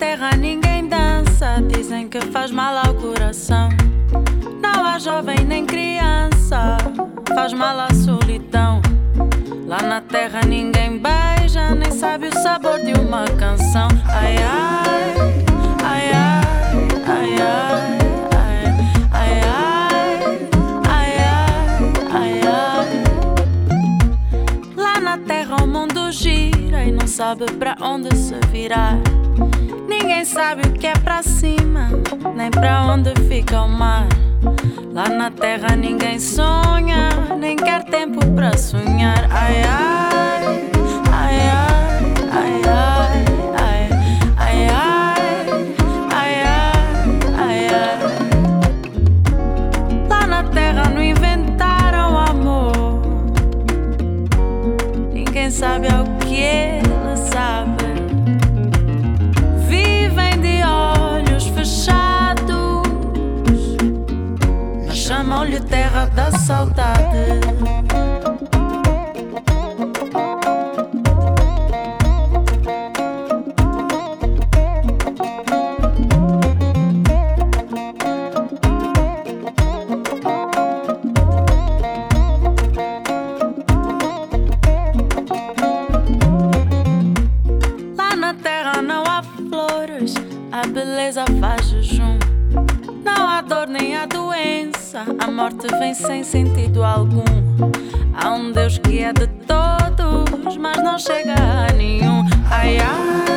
terra ninguém dança, dizem que faz mal ao coração. Não há jovem nem criança, faz mal à solidão. Lá na terra ninguém beija, nem sabe o sabor de uma canção. Ai ai, ai ai, ai ai. ai, ai, ai, ai. Lá na terra o mundo gira e não sabe pra onde se virar. Ninguém sabe o que é pra cima, nem pra onde fica o mar. Lá na terra ninguém sonha, nem quer tempo pra sonhar. Ai ai, ai ai, ai ai, ai ai, ai ai, da saudade. É de todos, mas não chega a nenhum. Ai ai,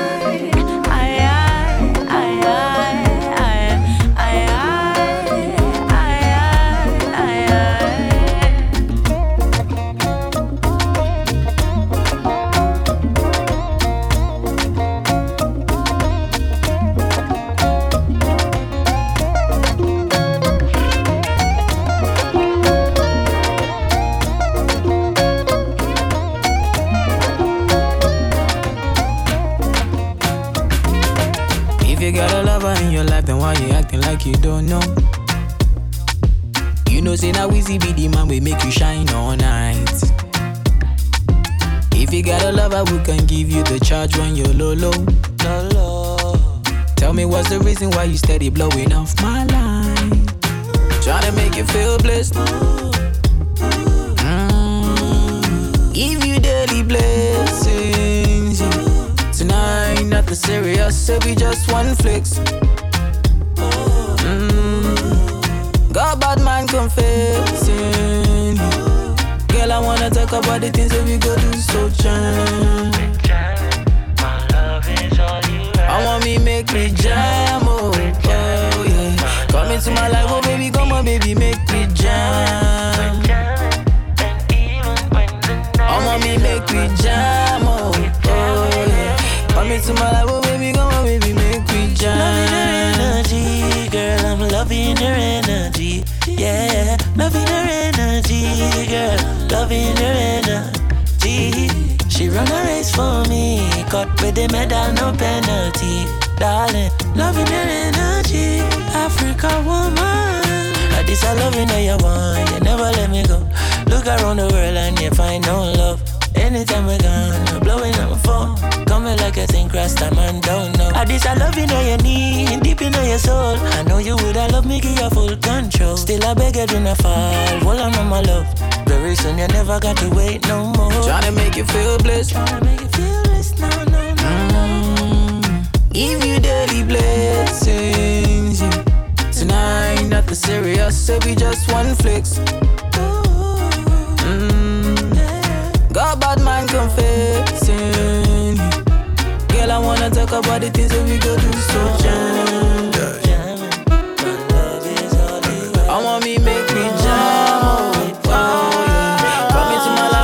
Loving her energy, Africa woman. Like this, I loving how you want, you never let me go. Look around the world and you find no love. Anytime we're gone, you're blowing up my phone. Coming like a thing, Rasta man don't know. I this I love you know your need, deep in your soul. I know you would, I love me, give you full control. Still I beg you do not fall, hold on on my love. Very soon you never got to wait no more. Trying to make you feel blessed. Tryna make you feel this, no, no, give you daily blessings. yeah. Tonight, nothing serious, so we just one flex. Mm, got bad man confessing. Girl, I wanna talk about the things that we go do so jam. I want me make me jam. Oh, yeah. My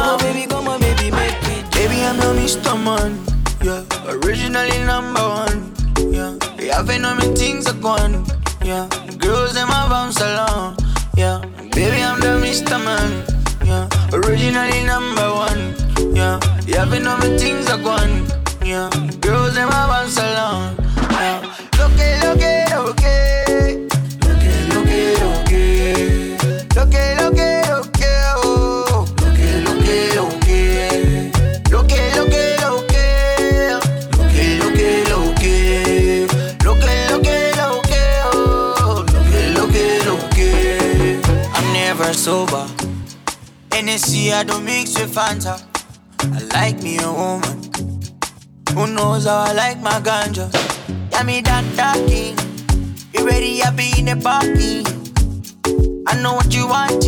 oh baby, come on, baby, make me. Baby, I'm Mr. Man, yeah. Originally number. Haven't know me things are gone, yeah. The girls them my bounce along, yeah. Baby, I'm the Mr. Man, yeah. Originally number one, yeah. You haven't know me things are gone, yeah. Girls them my bounce along, yeah. It, okay. sober. NSC, I don't mix with Fanta. I like me a woman. Who knows how I like my ganja? Yeah, me that talking. You ready? I be in the party. I know what you want,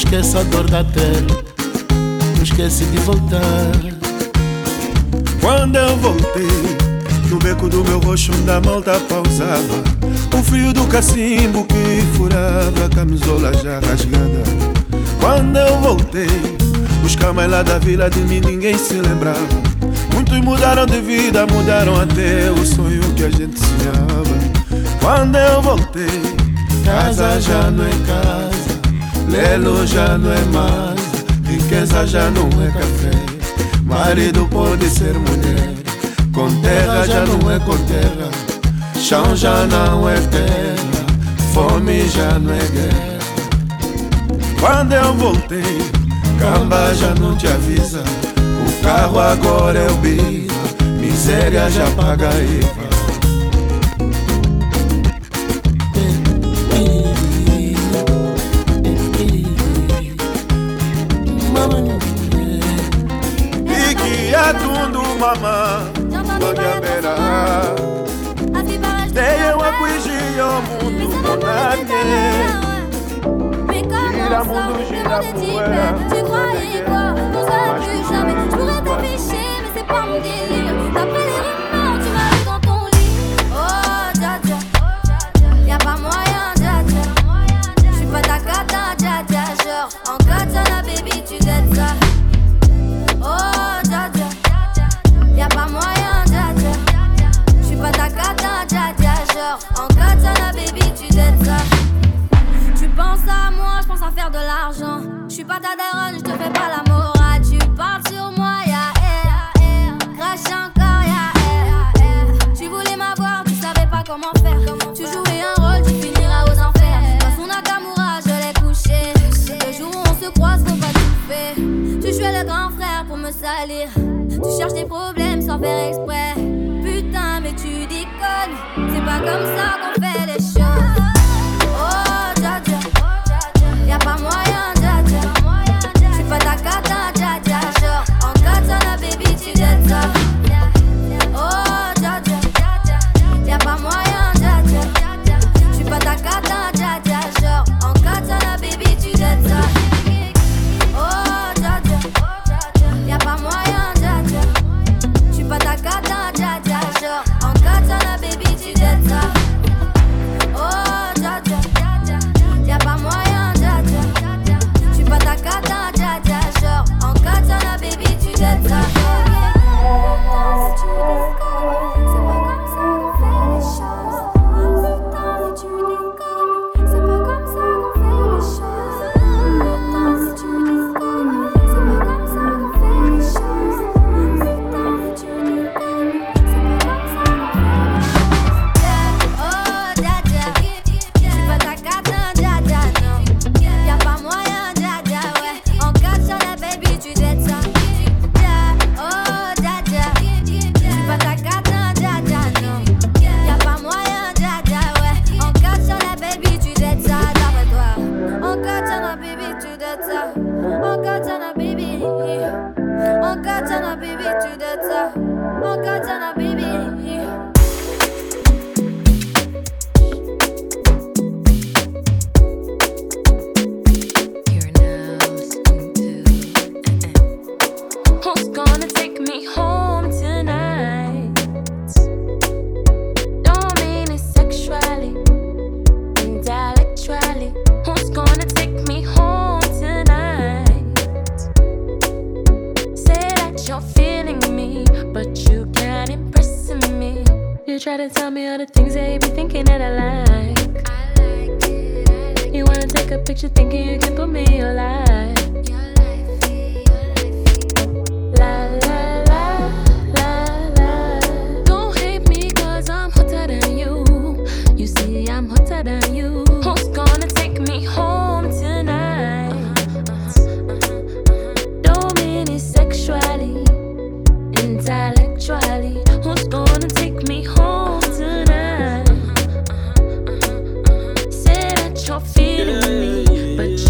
esquece a dor da terra, não esquece de voltar. Quando eu voltei, no beco do meu roxo da malta pausava. O frio do cacimbo que furava a camisola já rasgada. Quando eu voltei, os camas lá da vila de mim ninguém se lembrava. Muitos mudaram de vida, mudaram até o sonho que a gente sonhava. Quando eu voltei, casa já não é casa. Lelo já não é mais, riqueza já não é café. Marido pode ser mulher, com terra já não é com terra. Chão já não é terra, fome já não é guerra. Quando eu voltei, camba já não te avisa. O carro agora é o bico, miséria já paga IVA. Mais comment ça, je me dis Tu croyais quoi? Jamais. Je pourrais t'afficher, mais c'est pas mon délire. D'après les stars to the sky. feeling me, but you.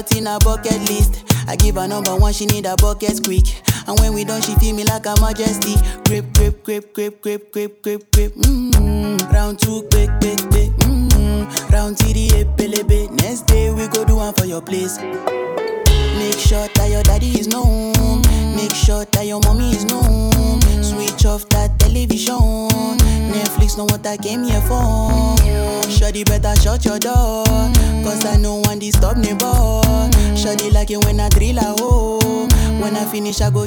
lot in her bucket list. I give her number one, she need a bucket quick. And when we done, she feel me like a majesty. Grip, grip, grip, grip, grip, grip, grip, grip. Mm-hmm. Round two, quick, quick, quick. Mm-hmm. Round three, pelebe. Next day we go do one for your place. Make sure that your daddy is known. Make sure that your mommy is known. Switch off that television. Netflix know what I came here for. Shawty better shut your door. Cause I know one disturb boy. Shawty like it when I drill a hole. Oh. When I finish, I go.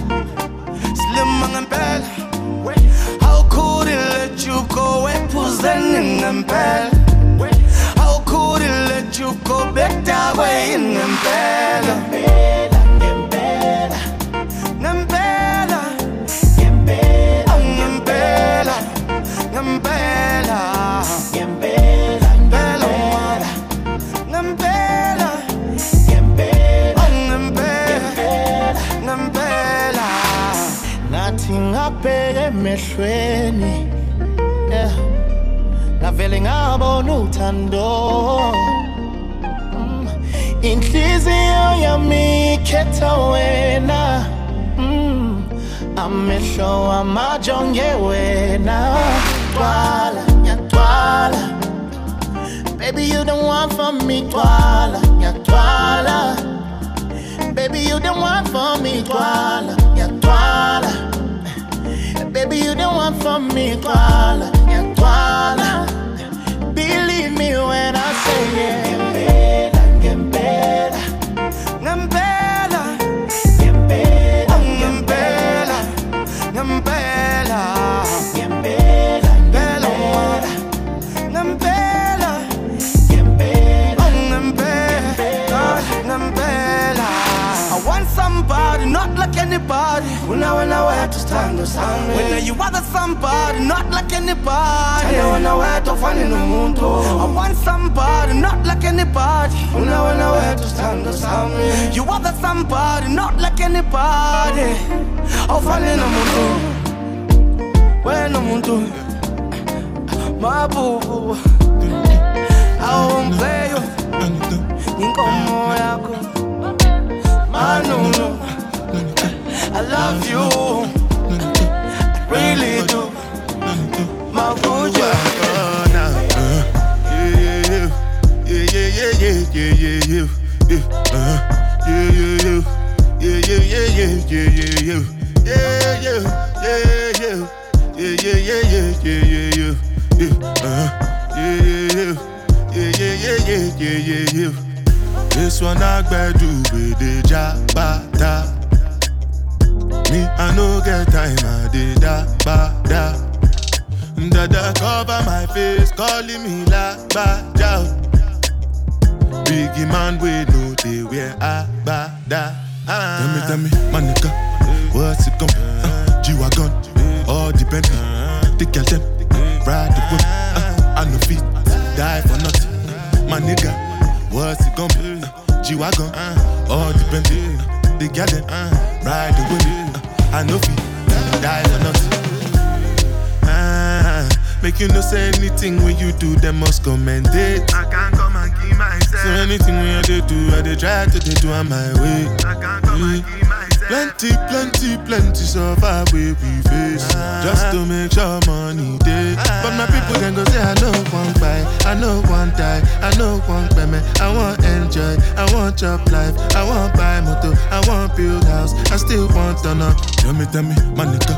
ngempela? How could it let you go back that way ngempela? Ngempela, ngempela, oh, oh ngavele ngabona uthando Mm. inhliziyo yami wena Mm. wena twala nyatwala baby you the one for me twala nyatwala baby you the one for me twala nyatwala Baby, you the one for me, Twala, yeah, Twala. Believe me when I say yeah. When I when I wear to stand or stand. When you are the somebody, not like anybody. When I wear to find in the mundo. Oh. I want somebody, not like anybody. I when I wear to stand or stand. Eh. You are the somebody, not like anybody. I'll find in the mundo. Oh. When the mundo. Oh? My boo. boo I won't play you. Inkomo yako. I love you. I really do. My Buja. This one I do with the jabata. Me, I no get time, I did da ba da. Dada cover my face, calling me la ba jow. Biggie man, we know they wear a ba da. Tell me, tell me, my nigga, what's it gonna be? Uh, G-Wagon, all Bentley, the girl them, ride the whip. Uh, I no fit, die for nothing. My nigga, what's it gonna be? Uh, G-Wagon, all the Bentley, the girl them, ride the whip. Uh, I no fit, die for nothing. Ah, make you no say anything when you do, them must commend it. I can't come and keep myself. So anything when I do, I dey try to dey do on my way. I can't come and keep myself. Plenty, plenty, plenty suffer we we face just to make sure money day. But my people then go say I know one buy, I know one die, I know one payment. I want enjoy, I want job life, I want buy motor, I want build house, I still want to know. Tell me, tell me, my nigga,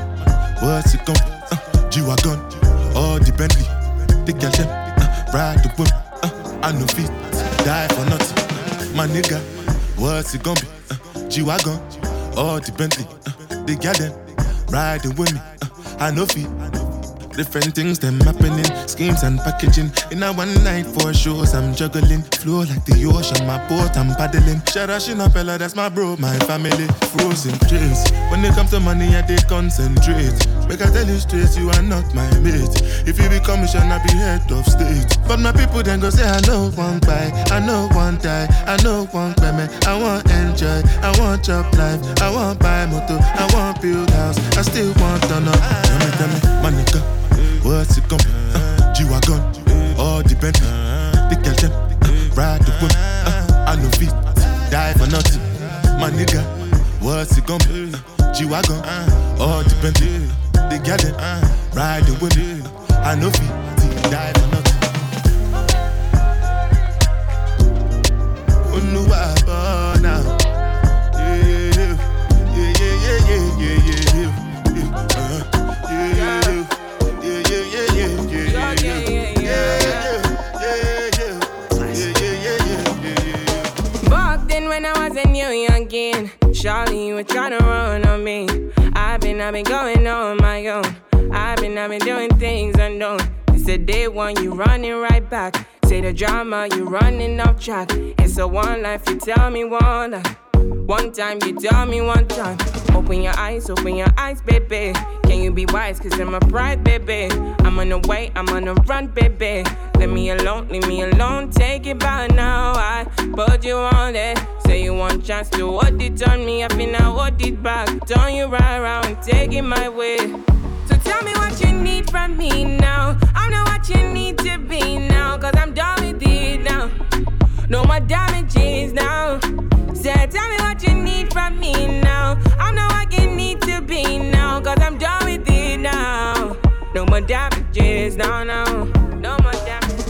what's it be? Uh, G-Wagon, all the Bentley, the them, uh, ride the whip, uh, I no fit, die for nothing. My nigga, what's it gon' be? Uh, G-Wagon, all the Bentley, uh, them, riding with me, uh, I know fit, Different things them happening, schemes and packaging. In a one night for shows, I'm juggling. Flow like the ocean, my boat I'm paddling. Shara Bella, that's my bro, my family. Frozen dreams. When it comes to money, I they concentrate. Make I tell you straight, you are not my mate. If you become a I be head of state. But my people then go say, I know one buy, I know one die, I know one payment. I want enjoy, I want job life, I want buy motor, I want build house, I still want to know. Tell me, tell me, my nigga, what's it be? Uh, G-Wagon, all depend. The girl them, ride the whip, uh, I know feet, die for nothing. My nigga, what's it be? Uh, G-Wagon, all depend the girl them. Ride the wave. I know fi till die for nothing. Olúwa bọ̀ náà. When I was a new Charlie, you were trying to run on me. Been, I've been going on my own. I've been, I've been doing things unknown. It's the day one, you running right back. Say the drama, you running off track. It's a one life, you tell me one life. One time, you tell me one time. Open your eyes, open your eyes, baby. Can you be wise? Cause I'm a pride, baby. I'm on the way, I'm on the run, baby. Leave me alone, leave me alone. Take it by now. I put you on it. Say you want chance to hold it on me. I feel I hold it back. Turn you right around, take it my way. So tell me what you need from me now. I'm not what you need to be now. Cause I'm done with it now. No more damages now. Say, tell me what you need from me now. I'm not what you need to be now. Cause I'm done with it now. No more damages now, now. No more damages.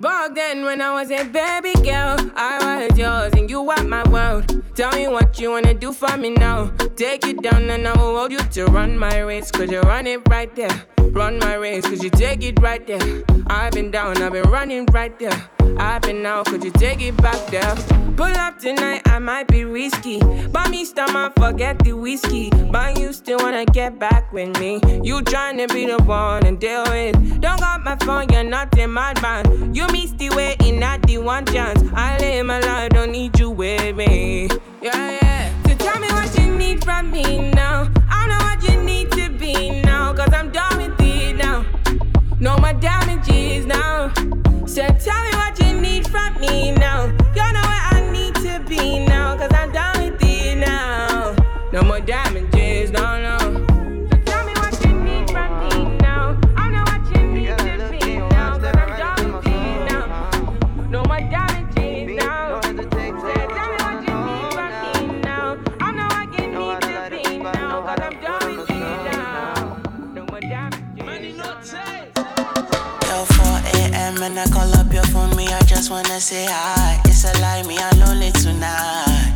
Back then, when I was a baby girl, I was yours and you were my world. Tell me what you wanna do for me now. Take you down and I will hold you to run my race. Cause you run it right there. Run my race, cause you take it right there. I've been down, I've been running right there. I've been out, could you take it back there? Pull up tonight, I might be risky. But me stomach, forget the whiskey. But you still wanna get back with me. You tryna be the one and deal with. Don't got my phone, you're not in my band. You missed the way in not the one chance. I live my life, don't need you with me. Yeah, yeah. So tell me what you need from me now. I know what you need to be now. Cause I'm done with it now. No more damages now. So tell me what you need from me now. You know where I need to be now. Cause a.m. and I call up your phone, me, I just wanna say hi. It's a lie, me, I'm lonely tonight.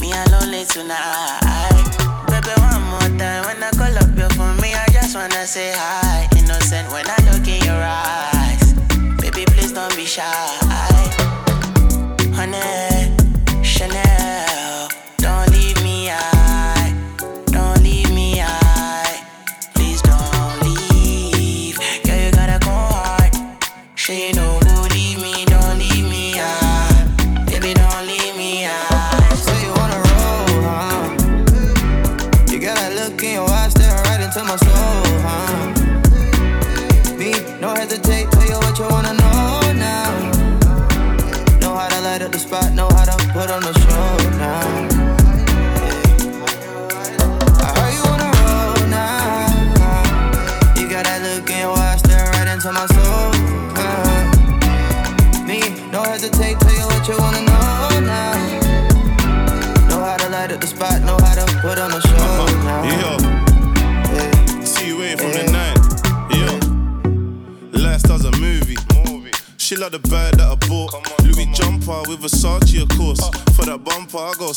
Me, I'm lonely tonight. Baby, one more time, when I call up your phone, me, I just wanna say hi. Innocent when I look in your eyes. Baby, please don't be shy.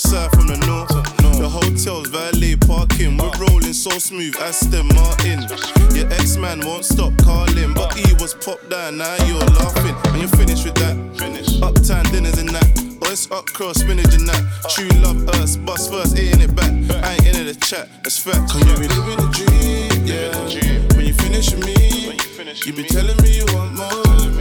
side from the north. The hotel's valet parking. We're rolling so smooth, Aston Martin. Your ex man won't stop calling, but he was popped down. Now you're laughing, and you're finished with that. Finish. Uptown dinners and that. It's up cross, spinach and that. True love us, bus first, eating it back. I ain't into the chat, that's fact. Cause you be living the dream, yeah. When you finish with me, you be telling me you want more.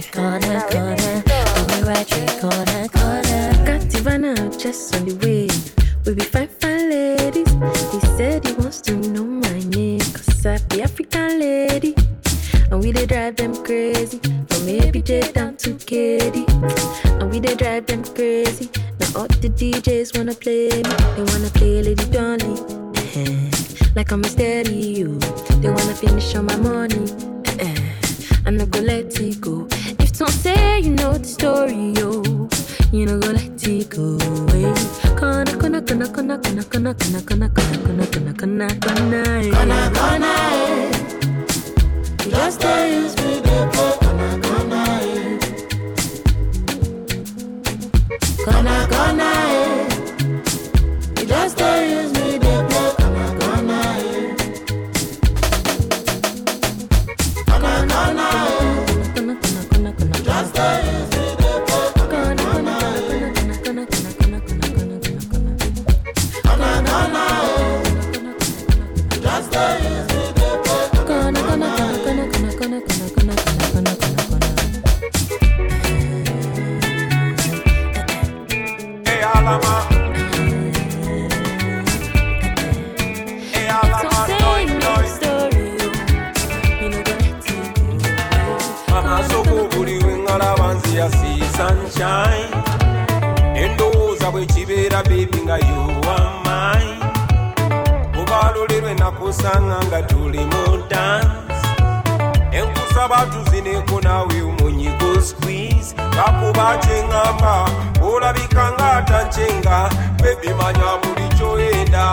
street corner, corner. On the right street corner, corner. Got Ivana just on the way. We be fine, fine ladies. He said he wants to know my name. Cause I be African lady. And we they drive them crazy. From ABJ down to KD. And we they drive them crazy. Now all the DJs wanna play me. They wanna play Lady Donli. like I'm a stereo. They wanna finish all my money. I'm not gonna let it go don't say you know the story, yo. You know gonna take away. Kana kana kana kana kana kana kana kana kana kana kana kana kana kana kana. Just to use me, manya enda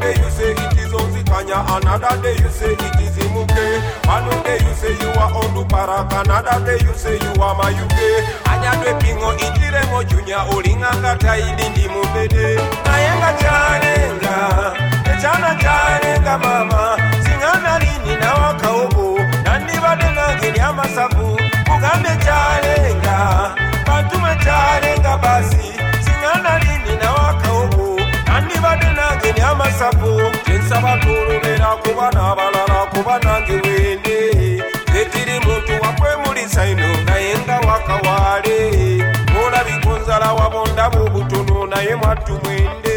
day you say it is Onzikanya Another day you say you are Ondupara Another day you say Mayuke Anyadwe pingo itiremo Junya olinganga taidi ndi mubede. Nayenga chanenga Echana chanenga mama. Singana lini na wakaobo Nandibade nange lya vanenga basi singana lini nawaka uku. Nandibadde nange nyamasavu tensaba kulubera kuba n'abalala kuba nange wende. Tetiri muntu wakwemulisa ino naye nga wakawaale olabikunzala wabondamu obutono naye mwattu mwende.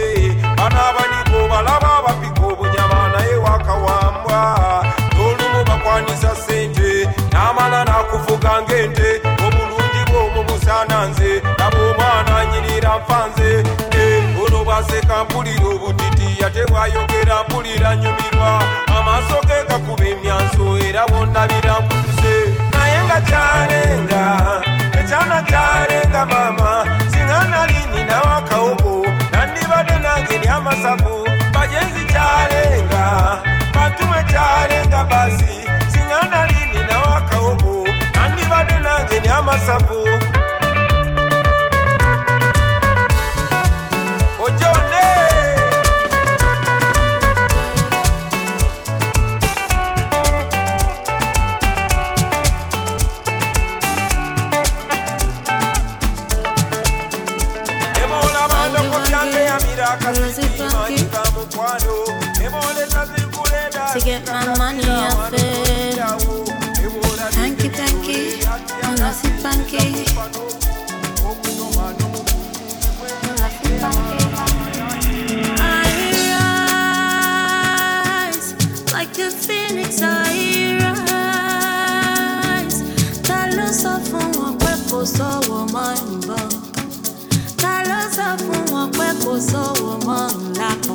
ka mpulira obutitiya tebwayogera mpulira nyumirwa. Amaaso ge gakuba emyanso era bondabira nkutuse naye nga kyalenga to get my money off it. Thank you, thank you. I'm not funky. I rise like a phoenix. I rise. Talo sọ fún wọn pé kò sọ́wọ́ mọ́ ń bọ̀. Talo sọ fún wọn pé kò.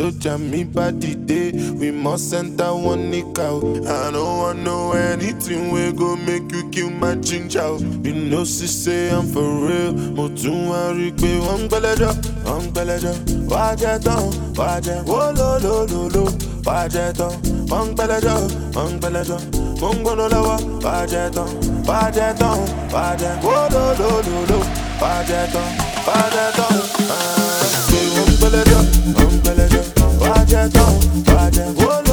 soldier, me body day. We must enter one nick out. I don't want no anything we go make you kill my ginger. You know she say I'm for real. Mo tún wá rí pé wọ́n ń gbẹ́lẹ́jọ́, wọ́n ń gbẹ́lẹ́jọ́. Wá jẹ́ tán, wá jẹ́ wólólólóló. Wá jẹ́ tán, wọ́n ń gbẹ́lẹ́jọ́, wọ́n ń gbẹ́lẹ́jọ́. Mo ń gbóná lọ́wọ́, wá jẹ́ tán, wá jẹ́ lo lo lo lo. Wá jẹ́ tán, wá jẹ́ tán. Ah gbẹlẹjọ come gbẹlẹjọ wàá jẹ tán wàá jẹ wọlé.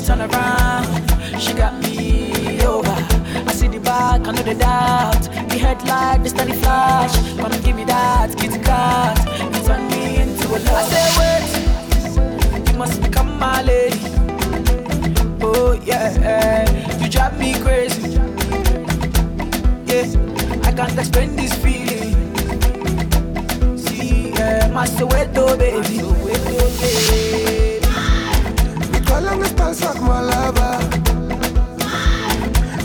Turn around. She got me over. I see the back, I know the doubt. The headlight, the steady flash. Come and give me that kitty cat. You turn me into a love. I say wait, you must become my lady. Oh yeah, you drive me crazy. Yeah, I can't explain this feeling. See, yeah, my Soweto baby. Soweto baby. Calling me spells like my lover.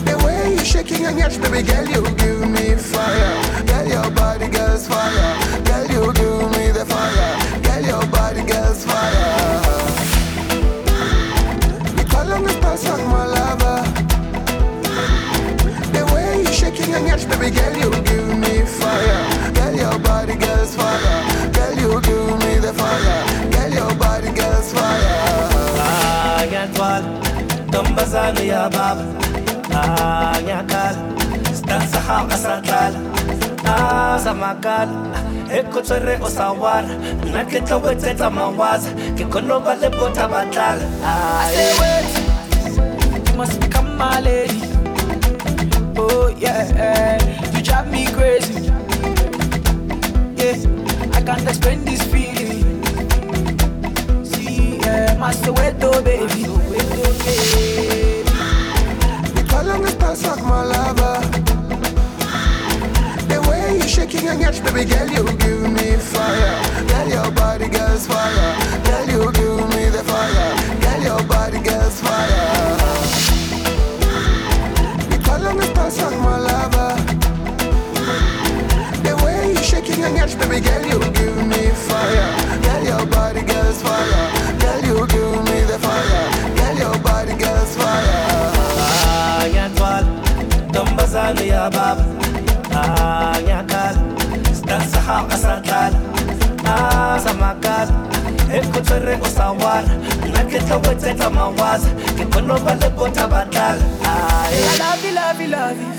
The way you shaking and yash, baby girl, you give me fire. Girl, your body, girl's fire. Girl, you give me the fire. Girl, your body, girl's fire. Me calling me spells like my lover. The way you shaking and yash, baby girl, you give me fire. Girl, your body, girl's fire. Girl, you give me the fire. Ke kgone ba le botha batlala I say wait, you must become my lady. Oh yeah, you drive me crazy. Yeah, I can't explain this feeling. See, yeah, my Soweto baby. Soweto oh, baby. Calling me spells like my lover. The way you shaking and yash, baby girl, you give me fire. Girl, your body, ngiyakhala sidansahaka sadlala ah samakala ekhotswere o sawara nna ke tlo wetsetsa mawaza ke kgone ba le botha batlala ah I love you, love you, love you.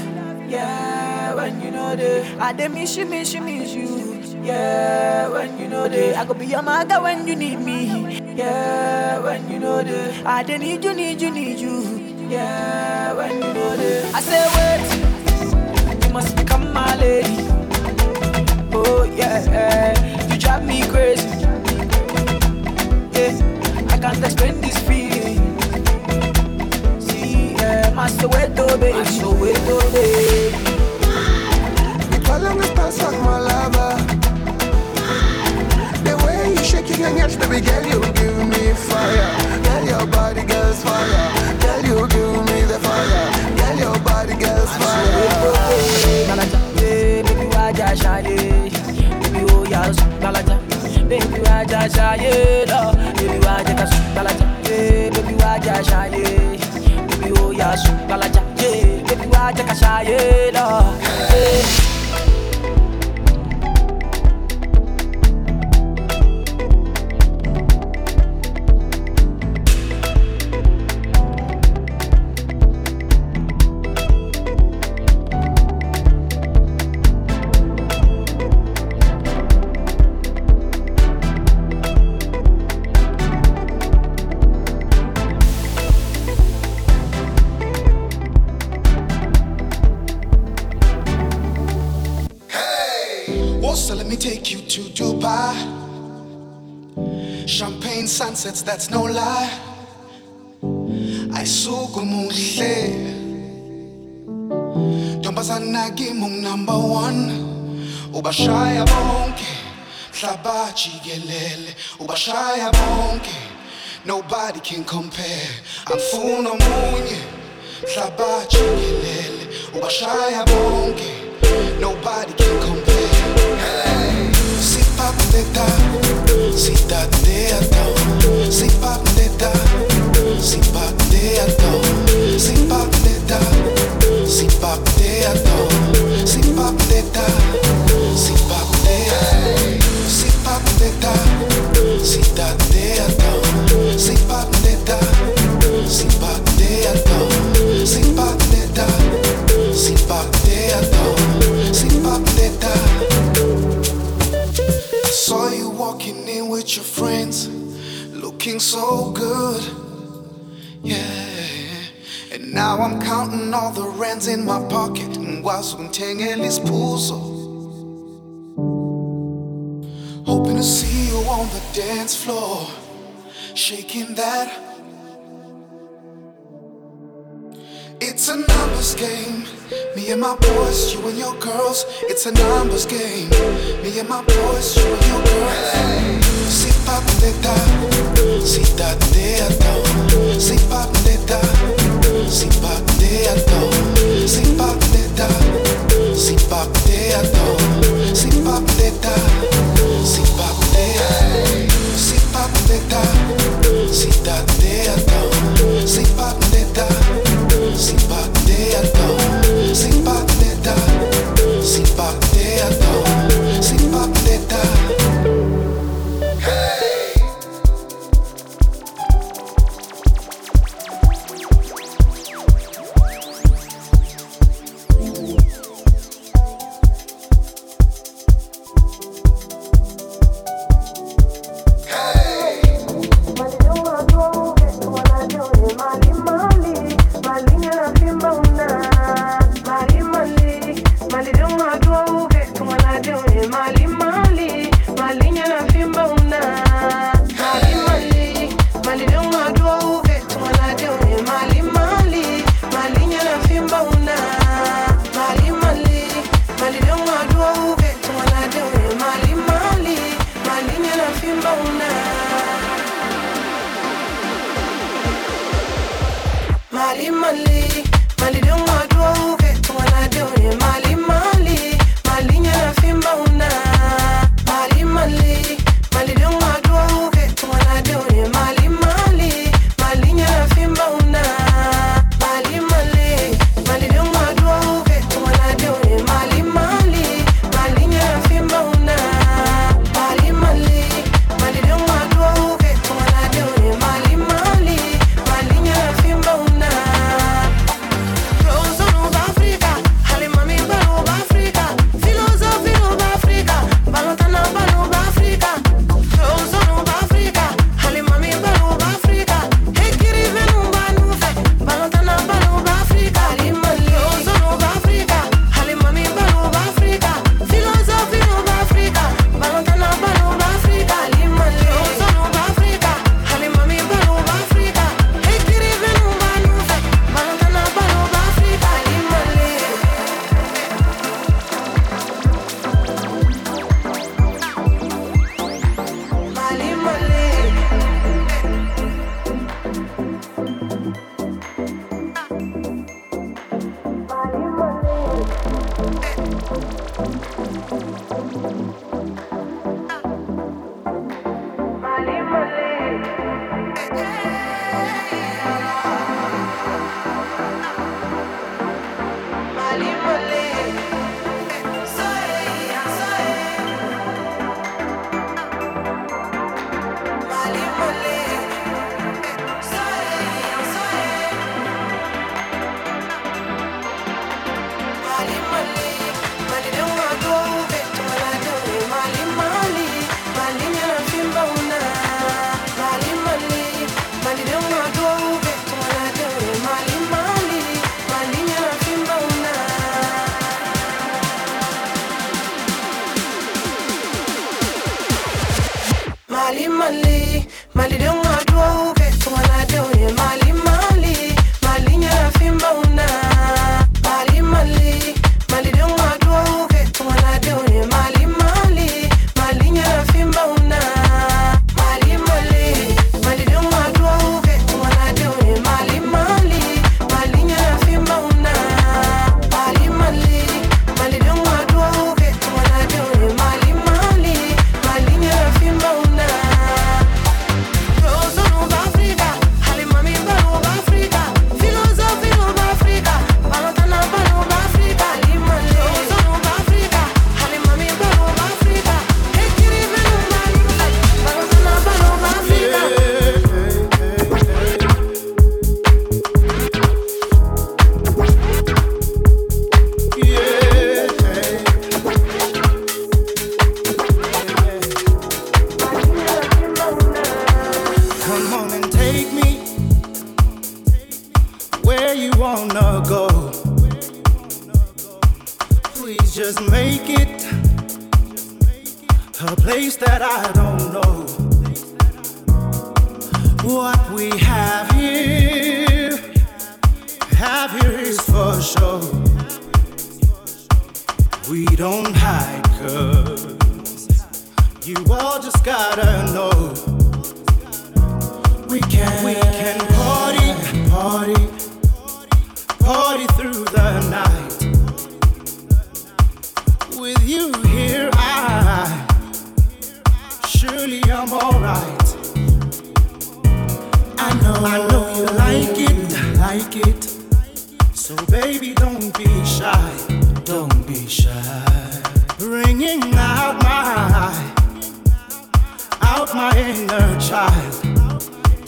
Yeah, when you know the I dey miss you, miss you, miss you. Yeah, when you know the I could be your mother when you need me. Yeah, when you know the I dey need you, need you, need you. Yeah, when you know the I say wait, must become my lady. Oh yeah, you drive me crazy. Yeah, I can't explain this feeling. See, yeah, my Soweto baby, my Soweto baby. Me calling me spells like my lover. The way you shaking and yash, baby girl, you give me fire. Girl, your body, girl's fire. Girl, you give me the fire. Girl, your body, girl's fire. Lalaja, yeah, baby waja shaye, baby oh yes, lalaja, baby waja shaye, la, baby waja kasu, lalaja, yeah, baby waja shaye, baby oh yes, yeah, baby waja kashaye, la, yeah. Sunsets, that's no lie. Ayisuku muhle. Ntombazana kimung number one. Ubashaya bonke. Mhlaba jikelele. Ubashaya bonke. Nobody can compare. Amfuna munye. Mhlaba jikelele. Ubashaya bonke. Nobody can compare. Hey, si pap teta, si walking in with your friends, looking so good. Yeah. And now I'm counting all the rands in my pocket. And Ngwazi ngithengela isiphuzo. Hoping to see you on the dance floor, shaking that. It's a numbers game. Me and my boys, you and your girls. It's a numbers game. Me and my boys, you and your girls. Si pateta, si pateta, si pateato,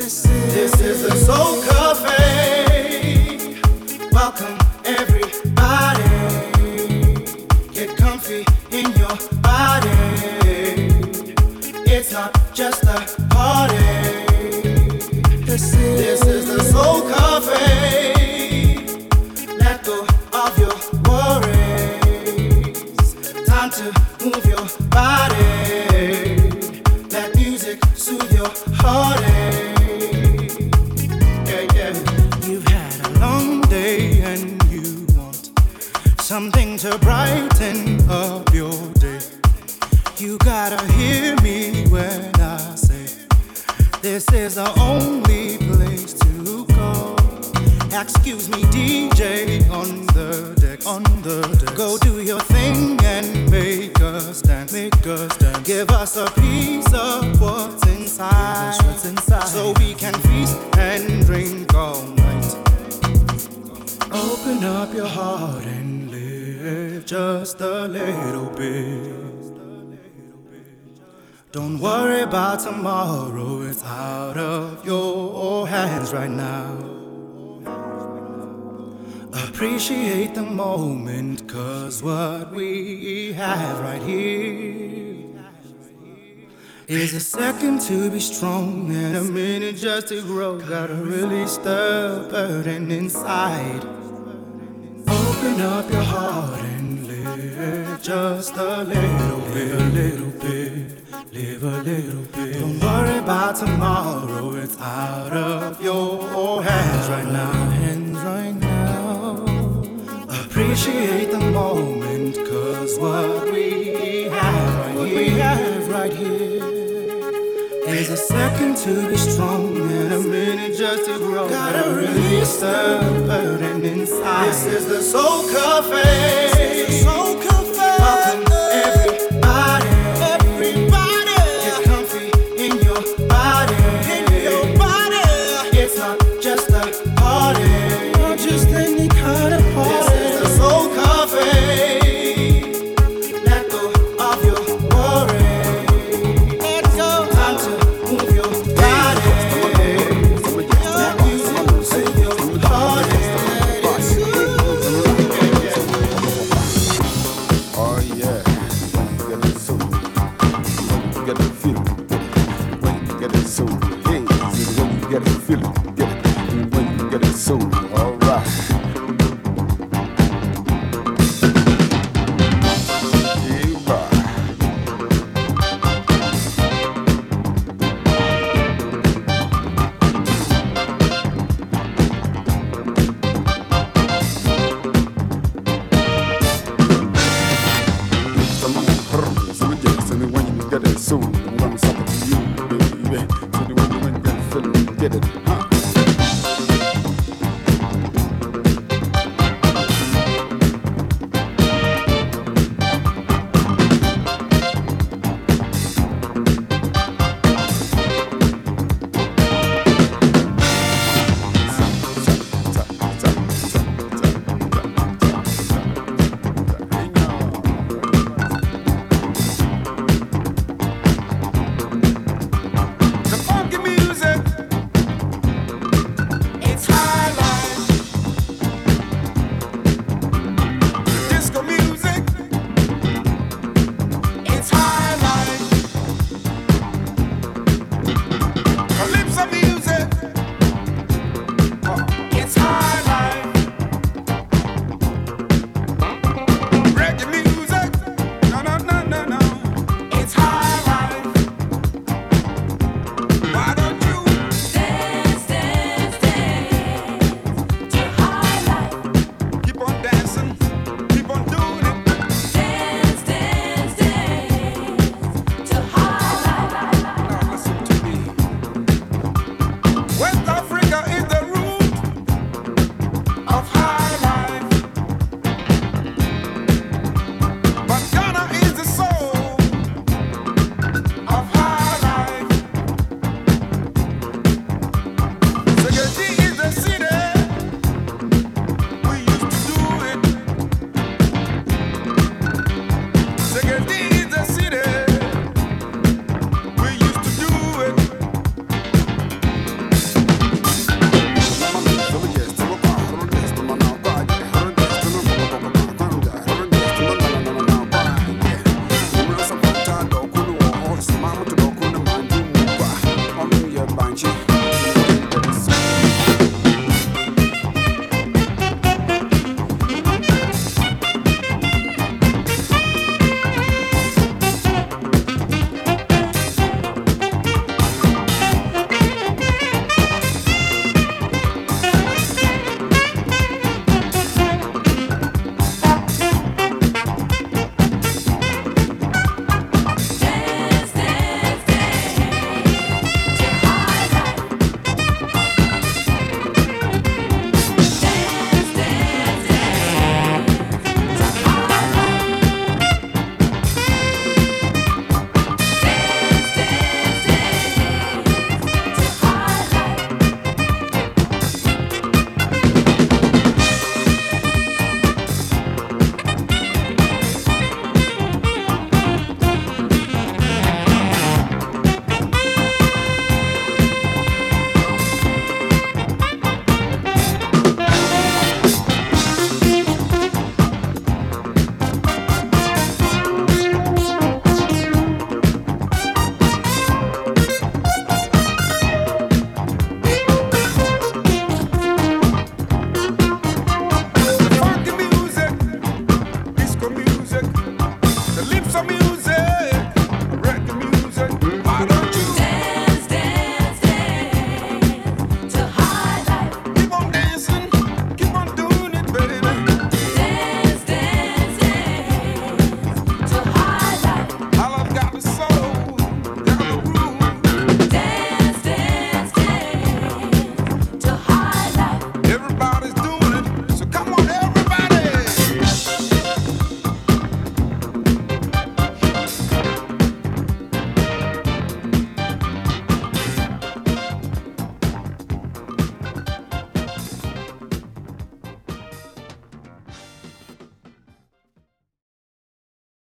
This is, this is a soul cafe. the moment, cause what we have right here is a second to be strong and a minute just to grow. Gotta release the burden inside. Open up your heart and live just a little bit, a little bit, live a little bit. Don't worry about tomorrow, it's out of your hands right now, hands right now appreciate the moment, cause what we have right what we have right here is a second to be strong and a minute just to grow. Gotta release the burden inside. This is the soul cafe.